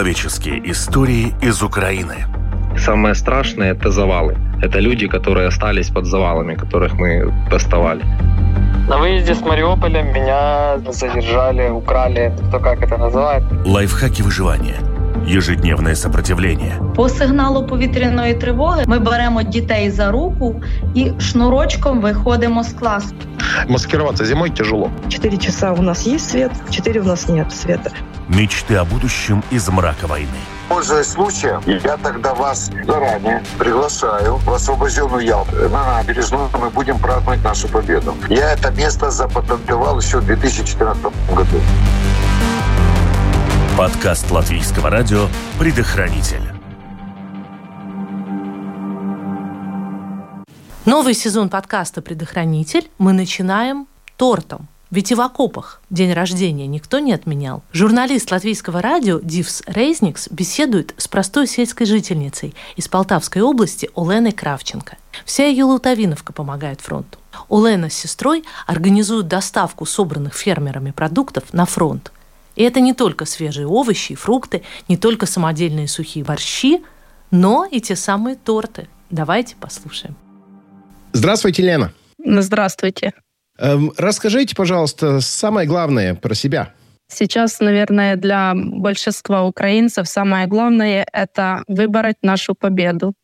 Человеческие истории из Украины. Самое страшное – это завалы. Это люди, которые остались под завалами, которых мы доставали. На выезде с Мариуполя меня задержали, украли, кто как это называет. Лайфхаки выживания Ежедневное сопротивление. По сигналу повітряної тривоги ми беремо дітей за руку і шнурочком виходимо з класу. Маскироваться зимой тяжело. Четыре часа у нас есть свет, четыре у нас нет света. Мечты о будущем из мрака войны. Пользуясь случаем, я тогда вас заранее приглашаю в освобожденную Ялту. На набережную мы будем праздновать нашу победу. Я это место запатентовал еще в 2014 году. Подкаст латвийского радио «Предохранитель». Новый сезон подкаста «Предохранитель» мы начинаем тортом. Ведь и в окопах день рождения никто не отменял. Журналист латвийского радио Дивс Рейзникс беседует с простой сельской жительницей из Полтавской области Оленой Кравченко. Вся ее лутовиновка помогает фронту. Олена с сестрой организуют доставку собранных фермерами продуктов на фронт. И это не только свежие овощи и фрукты, не только самодельные сухие борщи, но и те самые торты. Давайте послушаем. Здравствуйте, Лена. Здравствуйте. Эм, расскажите, пожалуйста, самое главное про себя. Сейчас, наверное, для большинства украинцев самое главное — это выбрать нашу победу.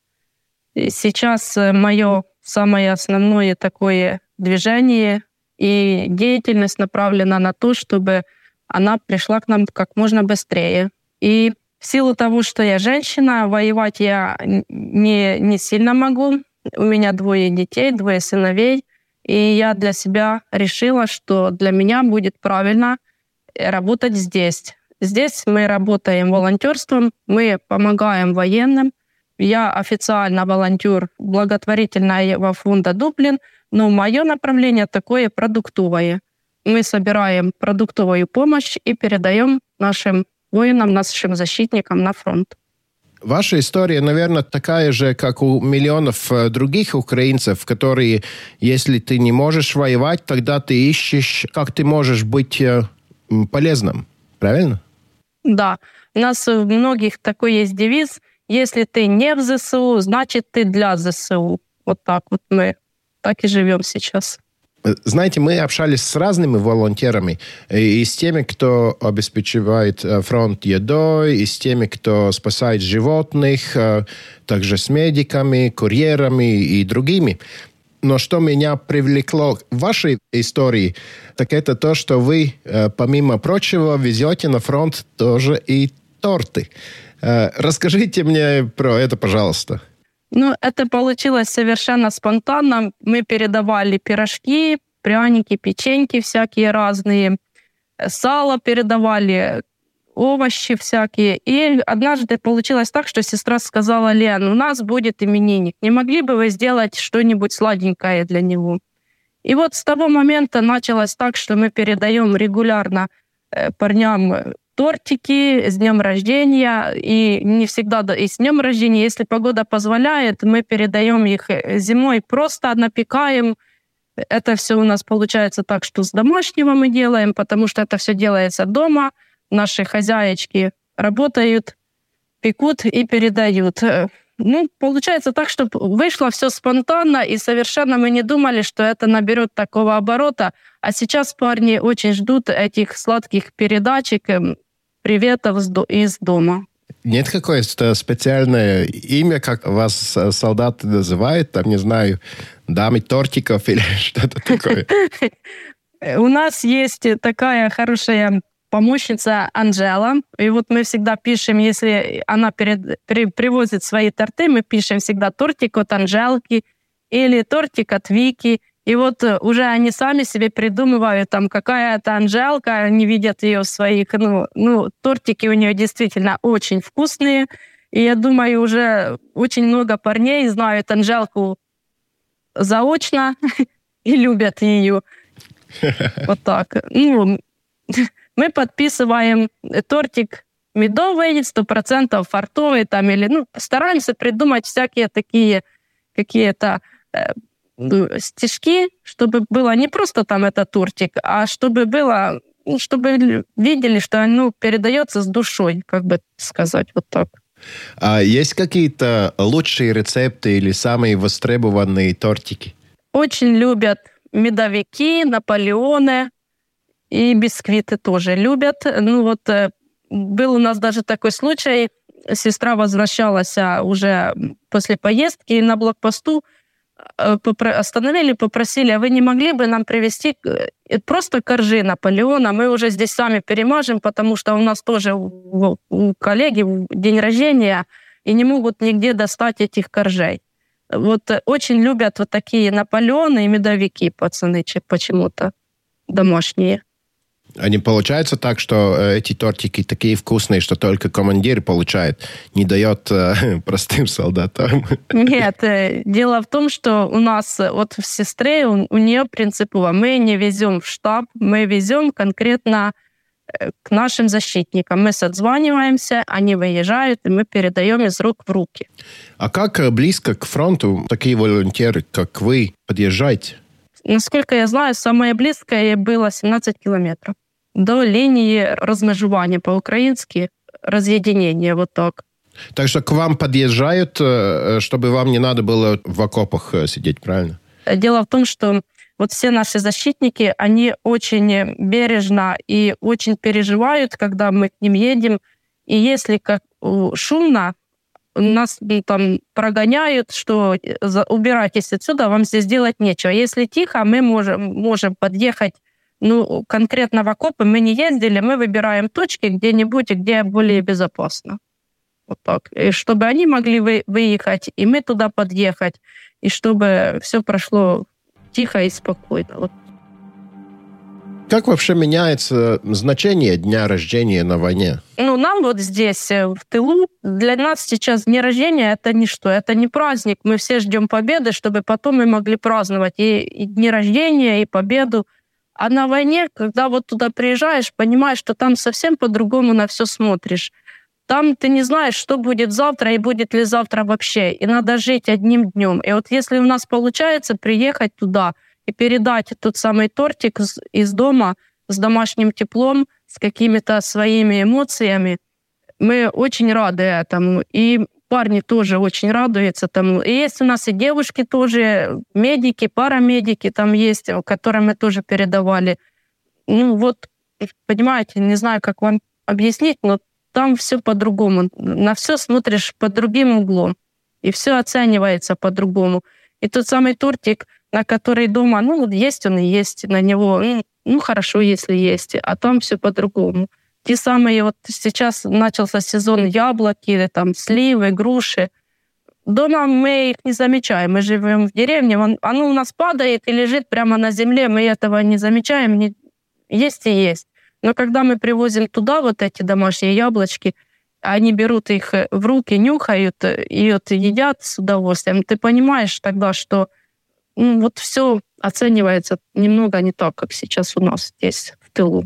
И сейчас э, мое самое основное такое движение и деятельность направлена на то, чтобы она пришла к нам как можно быстрее. И в силу того, что я женщина, воевать я не, не сильно могу. У меня двое детей, двое сыновей — и я для себя решила, что для меня будет правильно работать здесь. Здесь мы работаем волонтерством, мы помогаем военным. Я официально волонтер благотворительного фонда «Дублин», но мое направление такое продуктовое. Мы собираем продуктовую помощь и передаем нашим воинам, нашим защитникам на фронт. Ваша история, наверное, такая же, как у миллионов э, других украинцев, которые, если ты не можешь воевать, тогда ты ищешь, как ты можешь быть э, полезным. Правильно? Да. У нас у многих такой есть девиз. Если ты не в ЗСУ, значит, ты для ЗСУ. Вот так вот мы так и живем сейчас. Знаете, мы общались с разными волонтерами, и с теми, кто обеспечивает э, фронт едой, и с теми, кто спасает животных, э, также с медиками, курьерами и другими. Но что меня привлекло в вашей истории, так это то, что вы, э, помимо прочего, везете на фронт тоже и торты. Расскажите мне про это, пожалуйста. Ну, это получилось совершенно спонтанно. Мы передавали пирожки, пряники, печеньки всякие разные, сало передавали, овощи всякие. И однажды получилось так, что сестра сказала, Лен, у нас будет именинник, не могли бы вы сделать что-нибудь сладенькое для него? И вот с того момента началось так, что мы передаем регулярно э, парням тортики с днем рождения, и не всегда и с днем рождения, если погода позволяет, мы передаем их э, зимой, просто напекаем. Это все у нас получается так, что с домашнего мы делаем, потому что это все делается дома. Наши хозяечки работают, пекут и передают. Э, ну, получается так, что вышло все спонтанно, и совершенно мы не думали, что это наберет такого оборота. А сейчас парни очень ждут этих сладких передачек, эм, приветов из дома. Нет какое-то специальное имя, как вас солдаты называют, там, не знаю, дамы тортиков или что-то такое? У нас есть такая хорошая помощница Анжела. И вот мы всегда пишем, если она перед, при, привозит свои торты, мы пишем всегда тортик от Анжелки или тортик от Вики. И вот э, уже они сами себе придумывают, там, какая-то Анжелка, они видят ее в своих, ну, ну, тортики у нее действительно очень вкусные. И я думаю, уже очень много парней знают Анжелку заочно и любят ее. Вот так. Ну, мы подписываем тортик медовый, процентов фартовый там, или, ну, стараемся придумать всякие такие какие-то э, стишки, чтобы было не просто там это тортик, а чтобы было ну, чтобы видели, что ну, передается с душой, как бы сказать, вот так. А есть какие-то лучшие рецепты или самые востребованные тортики? Очень любят медовики, наполеоны и бисквиты тоже любят. Ну вот э, был у нас даже такой случай, сестра возвращалась а, уже после поездки на блокпосту остановили, попросили, а вы не могли бы нам привезти э, просто коржи Наполеона, мы уже здесь сами перемажем, потому что у нас тоже у, у коллеги день рождения, и не могут нигде достать этих коржей. Вот э, очень любят вот такие Наполеоны и медовики пацаны почему-то домашние. А не получается так, что э, эти тортики такие вкусные, что только командир получает, не дает э, простым солдатам? Нет, э, дело в том, что у нас вот в сестре, у, у нее принципово, мы не везем в штаб, мы везем конкретно к нашим защитникам. Мы созваниваемся, они выезжают, и мы передаем из рук в руки. А как близко к фронту такие волонтеры, как вы, подъезжаете? Насколько я знаю, самое близкое было 17 километров до линии размежування по-украински разъединение, вот так. Так что к вам подъезжают, чтобы вам не надо было в окопах сидеть, правильно? Дело в том, что вот все наши защитники, они очень бережно и очень переживают, когда мы к ним едем. И если как шумно, нас там прогоняют, что убирайтесь отсюда, вам здесь делать нечего. Если тихо, мы можем, можем подъехать ну, конкретно в окопы мы не ездили, мы выбираем точки где-нибудь, где более безопасно. Вот так. И чтобы они могли вы, выехать, и мы туда подъехать, и чтобы все прошло тихо и спокойно. Вот. Как вообще меняется значение дня рождения на войне? Ну, нам вот здесь, э, в тылу, для нас сейчас день рождения это ничто, это не праздник. Мы все ждем победы, чтобы потом мы могли праздновать и, и дни рождения, и победу. А на войне, когда вот туда приезжаешь, понимаешь, что там совсем по-другому на все смотришь. Там ты не знаешь, что будет завтра и будет ли завтра вообще. И надо жить одним днем. И вот если у нас получается приехать туда и передать тот самый тортик из дома с домашним теплом, с какими-то своими эмоциями, мы очень рады этому. И парни тоже очень радуются. И есть у нас и девушки тоже, медики, парамедики там есть, которым мы тоже передавали. Ну вот, понимаете, не знаю, как вам объяснить, но там все по-другому. На все смотришь под другим углом. И все оценивается по-другому. И тот самый тортик, на который дома, ну, есть он и есть, на него, ну, ну хорошо, если есть, а там все по-другому. Те самые, вот сейчас начался сезон яблоки, там сливы, груши. Дома мы их не замечаем. Мы живем в деревне, он, оно у нас падает и лежит прямо на земле, мы этого не замечаем. Не... Есть и есть. Но когда мы привозим туда вот эти домашние яблочки, они берут их в руки, нюхают и вот едят с удовольствием, ты понимаешь тогда, что ну, вот все оценивается немного не так, как сейчас у нас здесь в тылу.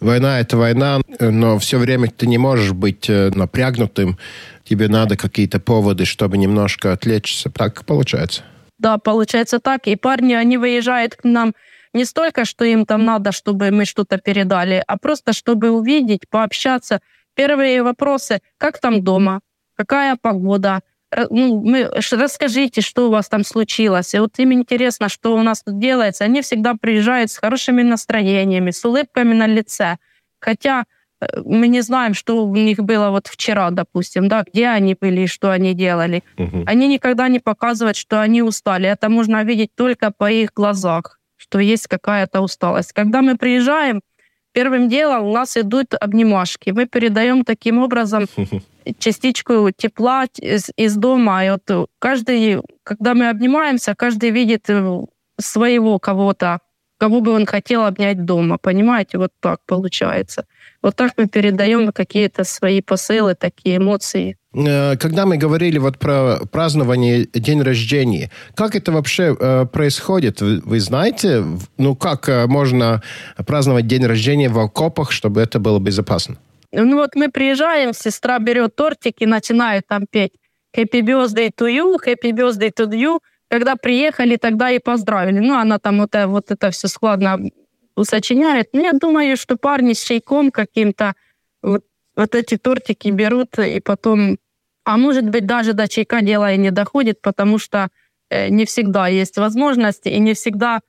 Война — это война, но все время ты не можешь быть э, напрягнутым. Тебе надо какие-то поводы, чтобы немножко отвлечься. Так получается? Да, получается так. И парни, они выезжают к нам не столько, что им там надо, чтобы мы что-то передали, а просто чтобы увидеть, пообщаться. Первые вопросы, как там дома, какая погода, ну, мы, расскажите, что у вас там случилось. И вот им интересно, что у нас тут делается. Они всегда приезжают с хорошими настроениями, с улыбками на лице. Хотя э, мы не знаем, что у них было вот вчера, допустим, да, где они были и что они делали. Угу. Они никогда не показывают, что они устали. Это можно видеть только по их глазах, что есть какая-то усталость. Когда мы приезжаем, первым делом у нас идут обнимашки. Мы передаем таким образом частичку тепла из, из дома. И вот каждый, когда мы обнимаемся, каждый видит э, своего кого-то, кого бы он хотел обнять дома. Понимаете, вот так получается. Вот так мы передаем какие-то свои посылы, такие эмоции. Э, когда мы говорили вот про празднование день рождения, как это вообще э, происходит? Вы, вы знаете, ну как э, можно праздновать день рождения в окопах, чтобы это было безопасно? Ну вот мы приезжаем, сестра берет тортик и начинает там петь «Happy birthday to you», «Happy birthday to you». Когда приехали, тогда и поздравили. Ну, она там вот, вот это все складно сочиняют. Ну, я думаю, что парни с чайком каким-то вот, вот эти тортики берут и потом... А может быть, даже до чайка дело и не доходит, потому что э, не всегда есть возможности, и не всегда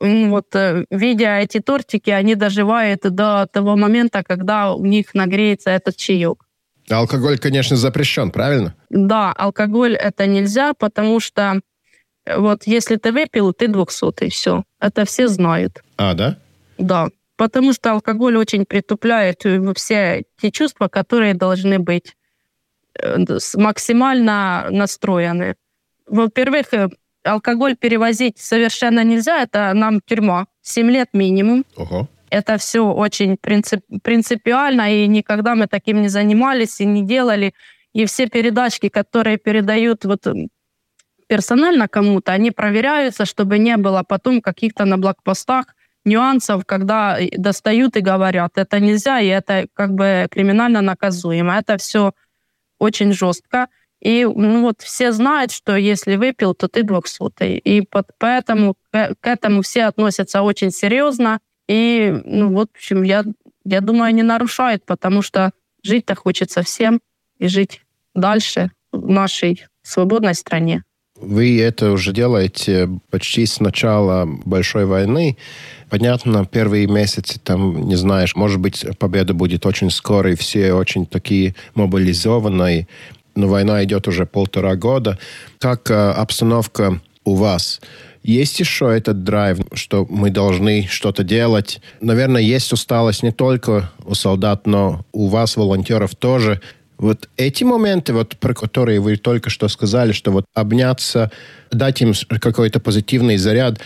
вот, э, видя эти тортики, они доживают до того момента, когда у них нагреется этот чаек. Алкоголь, конечно, запрещен, правильно? Да, алкоголь это нельзя, потому что э, вот если ты выпил, ты двухсотый, все. Это все знают. А, да? Да, потому что алкоголь очень притупляет э, все те чувства, которые должны быть максимально настроены. Во-первых, алкоголь перевозить совершенно нельзя, это нам тюрьма. 7 лет минимум. Ого. Это все очень принцип, принципиально, и никогда мы таким не занимались и не делали. И все передачки, которые передают вот персонально кому-то, они проверяются, чтобы не было потом каких-то на блокпостах нюансов, когда достают и говорят, это нельзя, и это как бы криминально наказуемо. Это все очень жестко. И ну, вот все знают, что если выпил, то ты двухсотый. И под, поэтому к, к этому все относятся очень серьезно. И, ну вот, в общем, я, я думаю, не нарушает, потому что жить-то хочется всем и жить дальше в нашей свободной стране. Вы это уже делаете почти с начала большой войны. Понятно, первые месяцы там, не знаешь, может быть, победа будет очень скоро, и все очень такие мобилизованные но война идет уже полтора года. Как э, обстановка у вас? Есть еще этот драйв, что мы должны что-то делать? Наверное, есть усталость не только у солдат, но у вас, волонтеров, тоже. Вот эти моменты, вот, про которые вы только что сказали, что вот обняться, дать им какой-то позитивный заряд,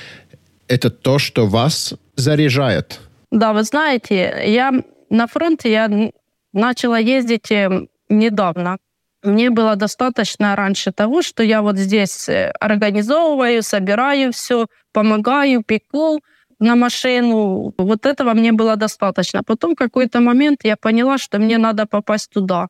это то, что вас заряжает? Да, вы знаете, я на фронте я начала ездить э, недавно. Мне было достаточно раньше того, что я вот здесь э, организовываю, собираю все, помогаю, пеку на машину. Вот этого мне было достаточно. Потом в какой-то момент я поняла, что мне надо попасть туда.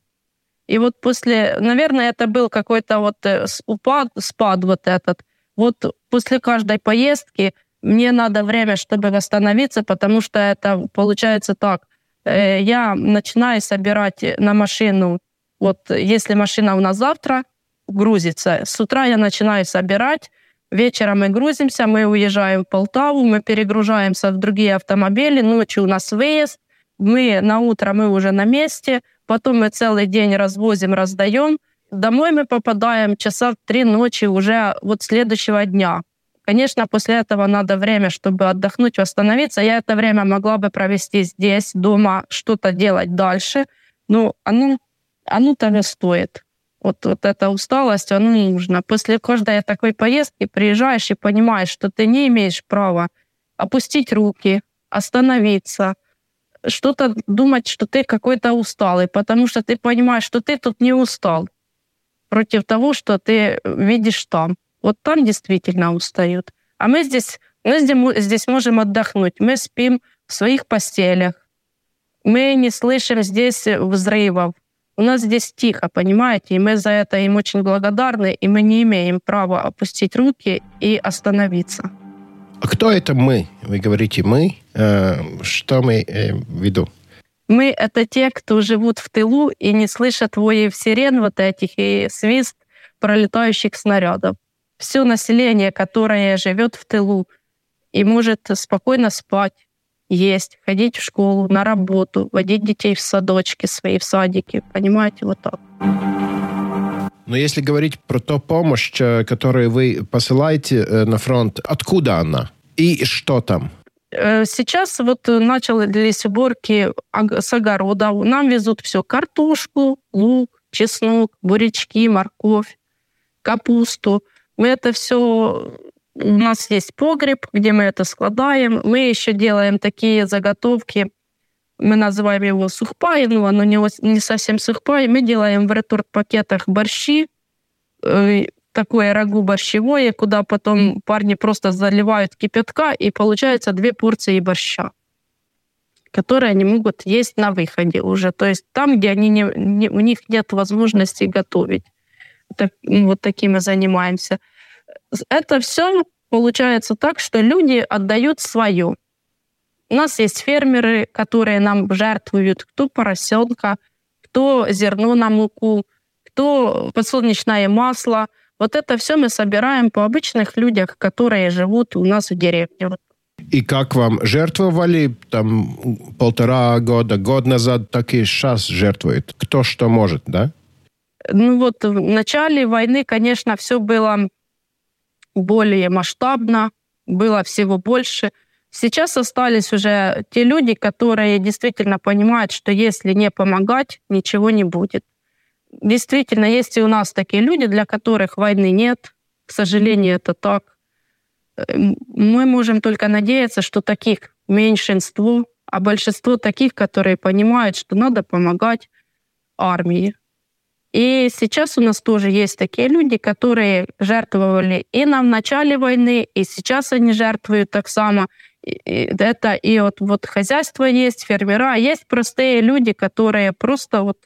И вот после, наверное, это был какой-то вот э, упад, спад вот этот. Вот после каждой поездки мне надо время, чтобы восстановиться, потому что это получается так. Э, я начинаю собирать на машину вот если машина у нас завтра грузится, с утра я начинаю собирать, вечером мы грузимся, мы уезжаем в Полтаву, мы перегружаемся в другие автомобили, ночью у нас выезд, мы на утро мы уже на месте, потом мы целый день развозим, раздаем. Домой мы попадаем часа в три ночи уже вот следующего дня. Конечно, после этого надо время, чтобы отдохнуть, восстановиться. Я это время могла бы провести здесь, дома, что-то делать дальше. Но оно оно того стоит. Вот, вот эта усталость, оно нужно. После каждой такой поездки приезжаешь и понимаешь, что ты не имеешь права опустить руки, остановиться, что-то думать, что ты какой-то усталый, потому что ты понимаешь, что ты тут не устал против того, что ты видишь там. Вот там действительно устают. А мы здесь, мы здесь, здесь можем отдохнуть. Мы спим в своих постелях. Мы не слышим здесь взрывов. У нас здесь тихо, понимаете, и мы за это им очень благодарны, и мы не имеем права опустить руки и остановиться. А кто это мы? Вы говорите мы. Э, что мы э, в виду? Мы — это те, кто живут в тылу и не слышат воев сирен вот этих и свист пролетающих снарядов. Все население, которое живет в тылу и может спокойно спать, есть, ходить в школу, на работу, водить детей в садочки свои, в садики. Понимаете, вот так. Но если говорить про ту помощь, э, которую вы посылаете э, на фронт, откуда она? И что там? Э, сейчас вот начались уборки с огорода. Нам везут все. Картошку, лук, чеснок, бурячки, морковь, капусту. Мы это все у нас есть погреб, где мы это складаем. Мы еще делаем такие заготовки. Мы называем его сухпай, но оно не, не совсем сухпай. Мы делаем в реторт-пакетах борщи, э, такое рагу борщевое, куда потом парни просто заливают кипятка, и получается две порции борща, которые они могут есть на выходе уже. То есть там, где они не, не, у них нет возможности готовить. Так, вот таким мы занимаемся это все получается так, что люди отдают свое. У нас есть фермеры, которые нам жертвуют кто поросенка, кто зерно на муку, кто подсолнечное масло. Вот это все мы собираем по обычных людях, которые живут у нас в деревне. И как вам жертвовали там полтора года, год назад, так и сейчас жертвуют? Кто что может, да? Ну вот в начале войны, конечно, все было более масштабно, было всего больше. Сейчас остались уже те люди, которые действительно понимают, что если не помогать, ничего не будет. Действительно, есть и у нас такие люди, для которых войны нет. К сожалению, это так. Эм, мы можем только надеяться, что таких меньшинство, а большинство таких, которые понимают, что надо помогать армии. И сейчас у нас тоже есть такие люди, которые жертвовали и нам в начале войны, и сейчас они жертвуют так само. И это и вот, вот хозяйство есть, фермера, есть простые люди, которые просто вот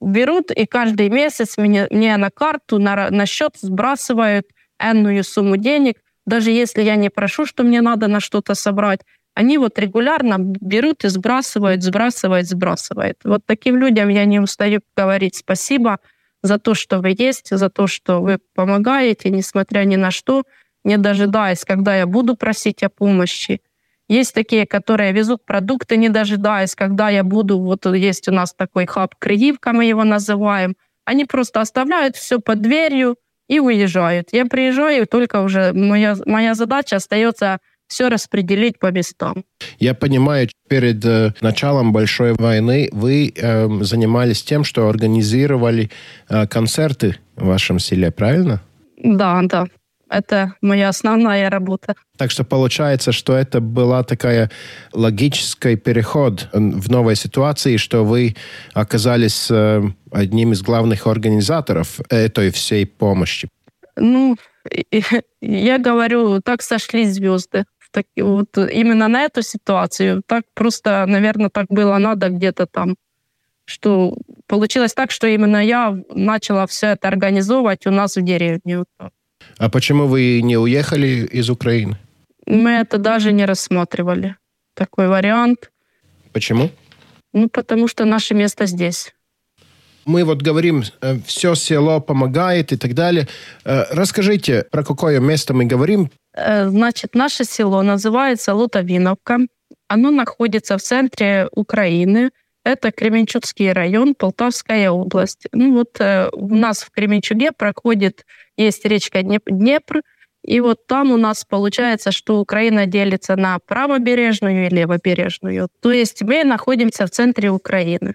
берут и каждый месяц мне, мне на карту, на, на счет сбрасывают энную сумму денег, даже если я не прошу, что мне надо на что-то собрать, они вот регулярно берут и сбрасывают, сбрасывают, сбрасывают. Вот таким людям я не устаю говорить спасибо за то, что вы есть, за то, что вы помогаете, несмотря ни на что, не дожидаясь, когда я буду просить о помощи. Есть такие, которые везут продукты, не дожидаясь, когда я буду. Вот есть у нас такой хаб Криевка, мы его называем. Они просто оставляют все под дверью, и уезжают. Я приезжаю, и только уже моя, моя задача остается все распределить по местам. Я понимаю, перед э, началом большой войны вы э, занимались тем, что организировали э, концерты в вашем селе, правильно? Да, да. Это моя основная работа. Так что получается, что это была такая логический переход в новой ситуации, что вы оказались э, одним из главных организаторов этой всей помощи. Ну, я говорю, так сошлись звезды. Так, вот именно на эту ситуацию. Так просто, наверное, так было надо где-то там. Что получилось так, что именно я начала все это организовывать у нас в деревне. А почему вы не уехали из Украины? Мы это даже не рассматривали. Такой вариант. Почему? Ну, потому что наше место здесь. Мы вот говорим, э, все село помогает и так далее. Э, расскажите, про какое место мы говорим? Э, значит, наше село называется Лутовиновка. Оно находится в центре Украины. Это Кременчугский район, Полтавская область. Ну вот у нас в Кременчуге проходит есть речка Днепр, и вот там у нас получается, что Украина делится на правобережную и левобережную. То есть мы находимся в центре Украины.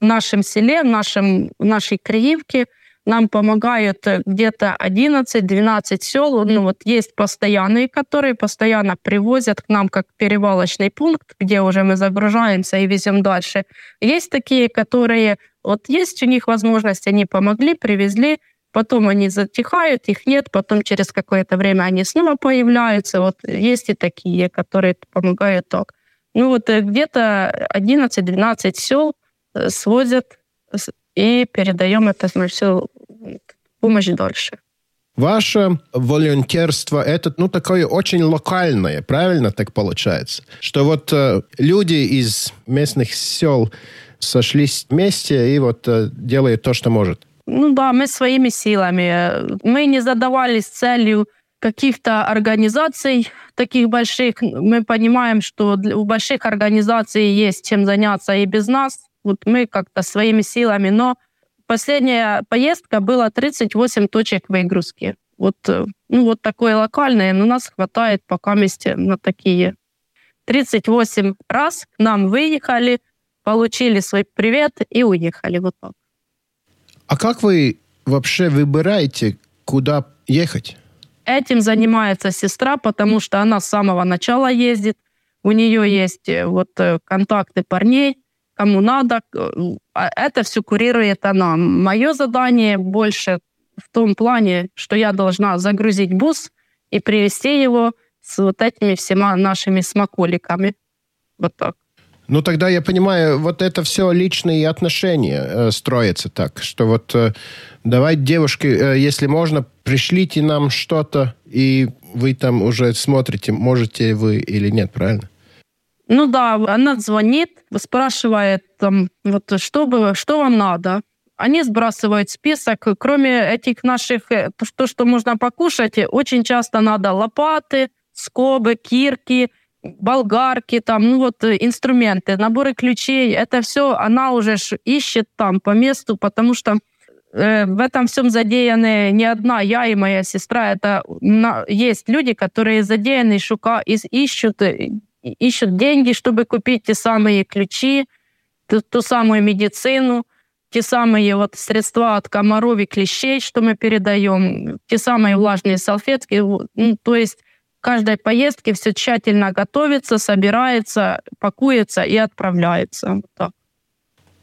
В нашем селе, в, нашем, в нашей Криевке нам помогают где-то 11-12 сел. Ну, вот есть постоянные, которые постоянно привозят к нам как перевалочный пункт, где уже мы загружаемся и везем дальше. Есть такие, которые... Вот есть у них возможность, они помогли, привезли, потом они затихают, их нет, потом через какое-то время они снова появляются. Вот есть и такие, которые помогают так. Ну вот э, где-то 11-12 сел э, свозят и передаем это все помощь дальше. Ваше волонтерство это ну такое очень локальное, правильно так получается, что вот э, люди из местных сел сошлись вместе и вот э, делают то, что может. Ну да, мы своими силами. Мы не задавались целью каких-то организаций таких больших. Мы понимаем, что у больших организаций есть чем заняться и без нас. Вот мы как-то своими силами. Но последняя поездка была 38 точек выгрузки. Вот, ну, вот такое локальное, но нас хватает пока вместе на такие. 38 раз к нам выехали, получили свой привет и уехали. Вот так. А как вы вообще выбираете, куда ехать? Этим занимается сестра, потому что она с самого начала ездит. У нее есть э, вот э, контакты парней, кому надо. А это все курирует она. Мое задание больше в том плане, что я должна загрузить бус и привезти его с вот этими всеми нашими смаколиками. Вот так. Ну, тогда я понимаю, вот это все личные отношения э, строятся так, что вот э, давайте, девушки, э, если можно, пришлите нам что-то, и вы там уже смотрите, можете вы или нет, правильно? Ну да, она звонит, спрашивает там, вот что, бы, что вам надо. Они сбрасывают список. Кроме этих наших, э, то, что можно покушать, очень часто надо лопаты, скобы, кирки, болгарки, там, ну вот э, инструменты, наборы ключей. Это все она уже ищет там по месту, потому что э, в этом всем задеяны не одна я и моя сестра. Это на, есть люди, которые задеяны, шука, ищут, э, ищут деньги, чтобы купить те самые ключи, ту, ту самую медицину, те самые вот средства от комаров и клещей, что мы передаем, те самые влажные салфетки. Ну, то есть каждой поездке все тщательно готовится, собирается, пакуется и отправляется. Вот так.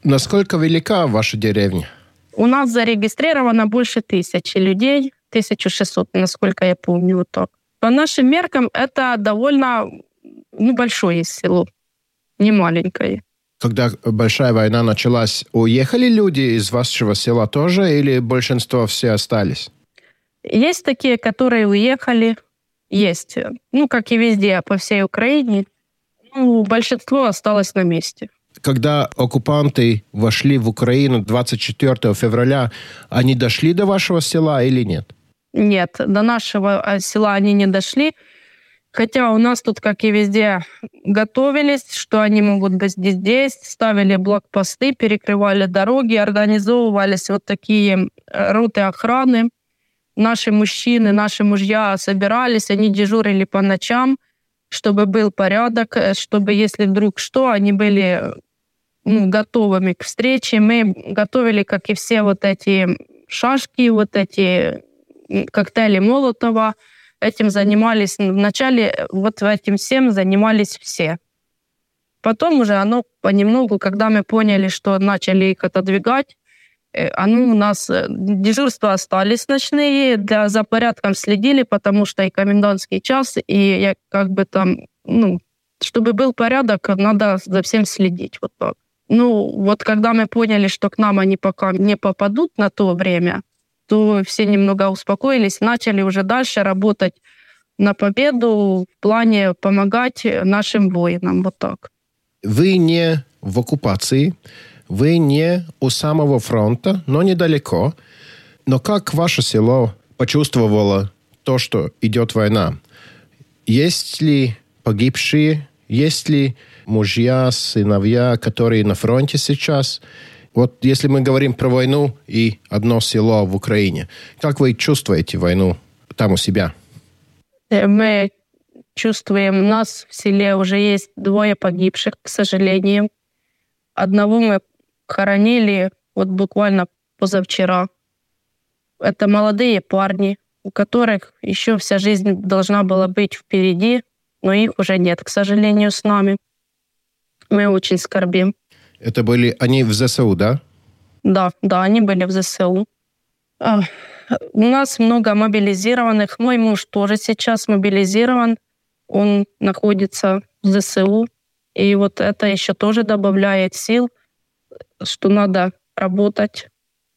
Насколько велика ваша деревня? У нас зарегистрировано больше тысячи людей, 1600, насколько я помню, вот так. По нашим меркам это довольно ну, большое село, не маленькое. Когда большая война началась, уехали люди из вашего села тоже или большинство все остались? Есть такие, которые уехали, есть. Ну, как и везде, по всей Украине. Ну, большинство осталось на месте. Когда оккупанты вошли в Украину 24 февраля, они дошли до вашего села или нет? Нет, до нашего а, села они не дошли. Хотя у нас тут, как и везде, готовились, что они могут быть здесь, ставили блокпосты, перекрывали дороги, организовывались вот такие э, роты охраны наши мужчины, наши мужья собирались, они дежурили по ночам, чтобы был порядок, э, чтобы, если вдруг что, они были ну, готовыми к встрече. Мы готовили, как и все вот эти шашки, вот эти коктейли Молотова. Этим занимались вначале, вот этим всем занимались все. Потом уже оно понемногу, когда мы поняли, что начали их отодвигать, Э, они у нас, э, дежурства остались ночные, для, за порядком следили, потому что и комендантский час, и я как бы там, ну, чтобы был порядок, надо за всем следить вот так. Ну, вот когда мы поняли, что к нам они пока не попадут на то время, то все немного успокоились, начали уже дальше работать на победу в плане помогать нашим воинам, вот так. Вы не в оккупации, вы не у самого фронта, но недалеко. Но как ваше село почувствовало то, что идет война? Есть ли погибшие? Есть ли мужья, сыновья, которые на фронте сейчас? Вот если мы говорим про войну и одно село в Украине, как вы чувствуете войну там у себя? Э, мы чувствуем, у нас в селе уже есть двое погибших, к сожалению. Одного мы хоронили вот буквально позавчера. Это молодые парни, у которых еще вся жизнь должна была быть впереди, но их уже нет, к сожалению, с нами. Мы очень скорбим. Это были они в ЗСУ, да? Да, да, они были в ЗСУ. А, у нас много мобилизированных. Мой муж тоже сейчас мобилизирован. Он находится в ЗСУ. И вот это еще тоже добавляет сил – что надо работать,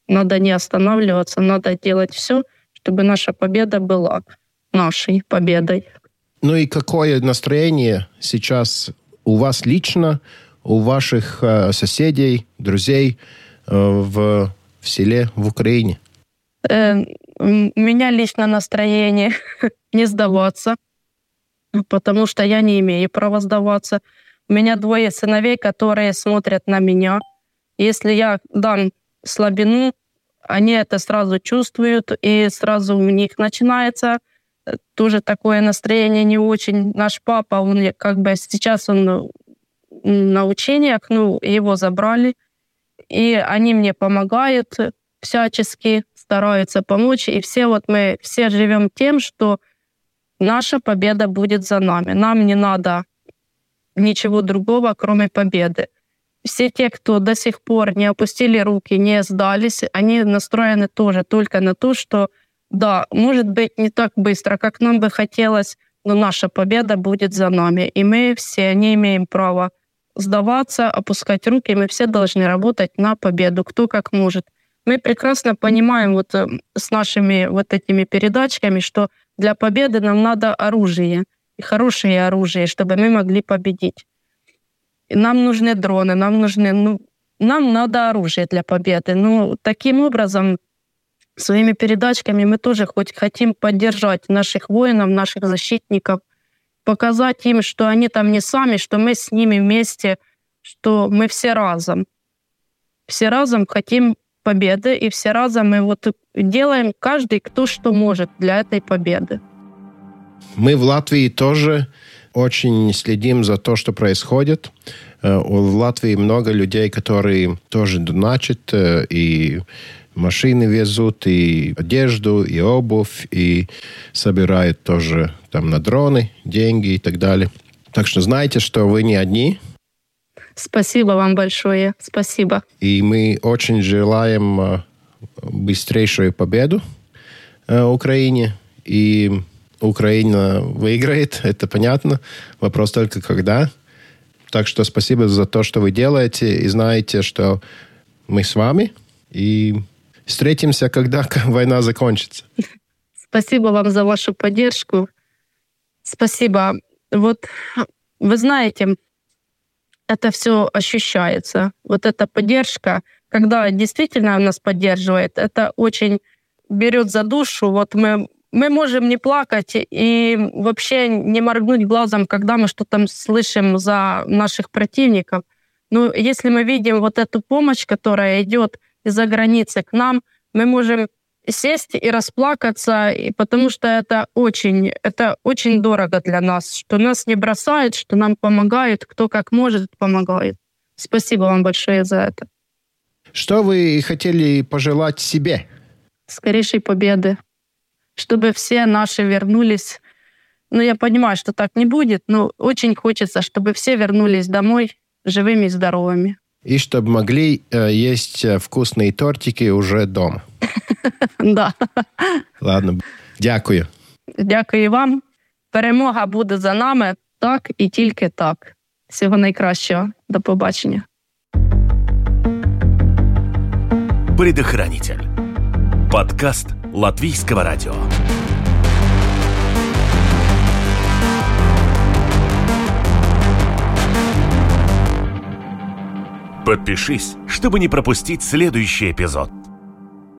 надо не останавливаться, надо делать все, чтобы наша победа была нашей победой. Ну и какое настроение сейчас у вас лично, у ваших э, соседей, друзей э, в, в селе, в Украине? Э, у меня лично настроение не сдаваться, потому что я не имею права сдаваться. У меня двое сыновей, которые смотрят на меня – если я дам слабину, они это сразу чувствуют, и сразу у них начинается э, тоже такое настроение не очень. Наш папа, он как бы сейчас он на учениях, ну, его забрали, и они мне помогают всячески, стараются помочь, и все вот мы все живем тем, что наша победа будет за нами. Нам не надо ничего другого, кроме победы все те, кто до сих пор не опустили руки, не сдались, они настроены тоже только на то, что да, может быть не так быстро, как нам бы хотелось, но наша победа будет за нами. И мы все не имеем права сдаваться, опускать руки, мы все должны работать на победу, кто как может. Мы прекрасно понимаем вот э, с нашими вот этими передачками, что для победы нам надо оружие, и хорошее оружие, чтобы мы могли победить. И нам нужны дроны, нам нужны, ну, нам надо оружие для победы. Ну, таким образом, своими передачками мы тоже хоть хотим поддержать наших воинов, наших защитников, показать им, что они там не сами, что мы с ними вместе, что мы все разом. Все разом хотим победы, и все разом мы вот делаем каждый, кто что может для этой победы. Мы в Латвии тоже очень следим за то, что происходит. Э, в Латвии много людей, которые тоже доначат э, и машины везут, и одежду, и обувь, и собирают тоже там на дроны деньги и так далее. Так что знайте, что вы не одни. Спасибо вам большое. Спасибо. И мы очень желаем э, быстрейшую победу Украине. И Украина выиграет, это понятно. Вопрос только когда. Так что спасибо за то, что вы делаете. И знаете, что мы с вами. И встретимся, когда война закончится. Спасибо вам за вашу поддержку. Спасибо. Вот вы знаете, это все ощущается. Вот эта поддержка, когда действительно нас поддерживает, это очень берет за душу. Вот мы мы можем не плакать и вообще не моргнуть глазом, когда мы что-то слышим за наших противников. Но если мы видим вот эту помощь, которая идет из-за границы к нам, мы можем сесть и расплакаться, и потому что это очень, это очень дорого для нас, что нас не бросают, что нам помогают, кто как может помогает. Спасибо вам большое за это. Что вы хотели пожелать себе? Скорейшей победы чтобы все наши вернулись. Ну, я понимаю, что так не будет, но очень хочется, чтобы все вернулись домой живыми и здоровыми. И чтобы могли э, есть э, вкусные тортики уже дома. Да. Ладно, дякую. Дякую вам. Перемога буде за нами так і тільки так. Всього найкращого. До побачення. Предохранитель. Подкаст Латвийского радио. Подпишись, чтобы не пропустить следующий эпизод.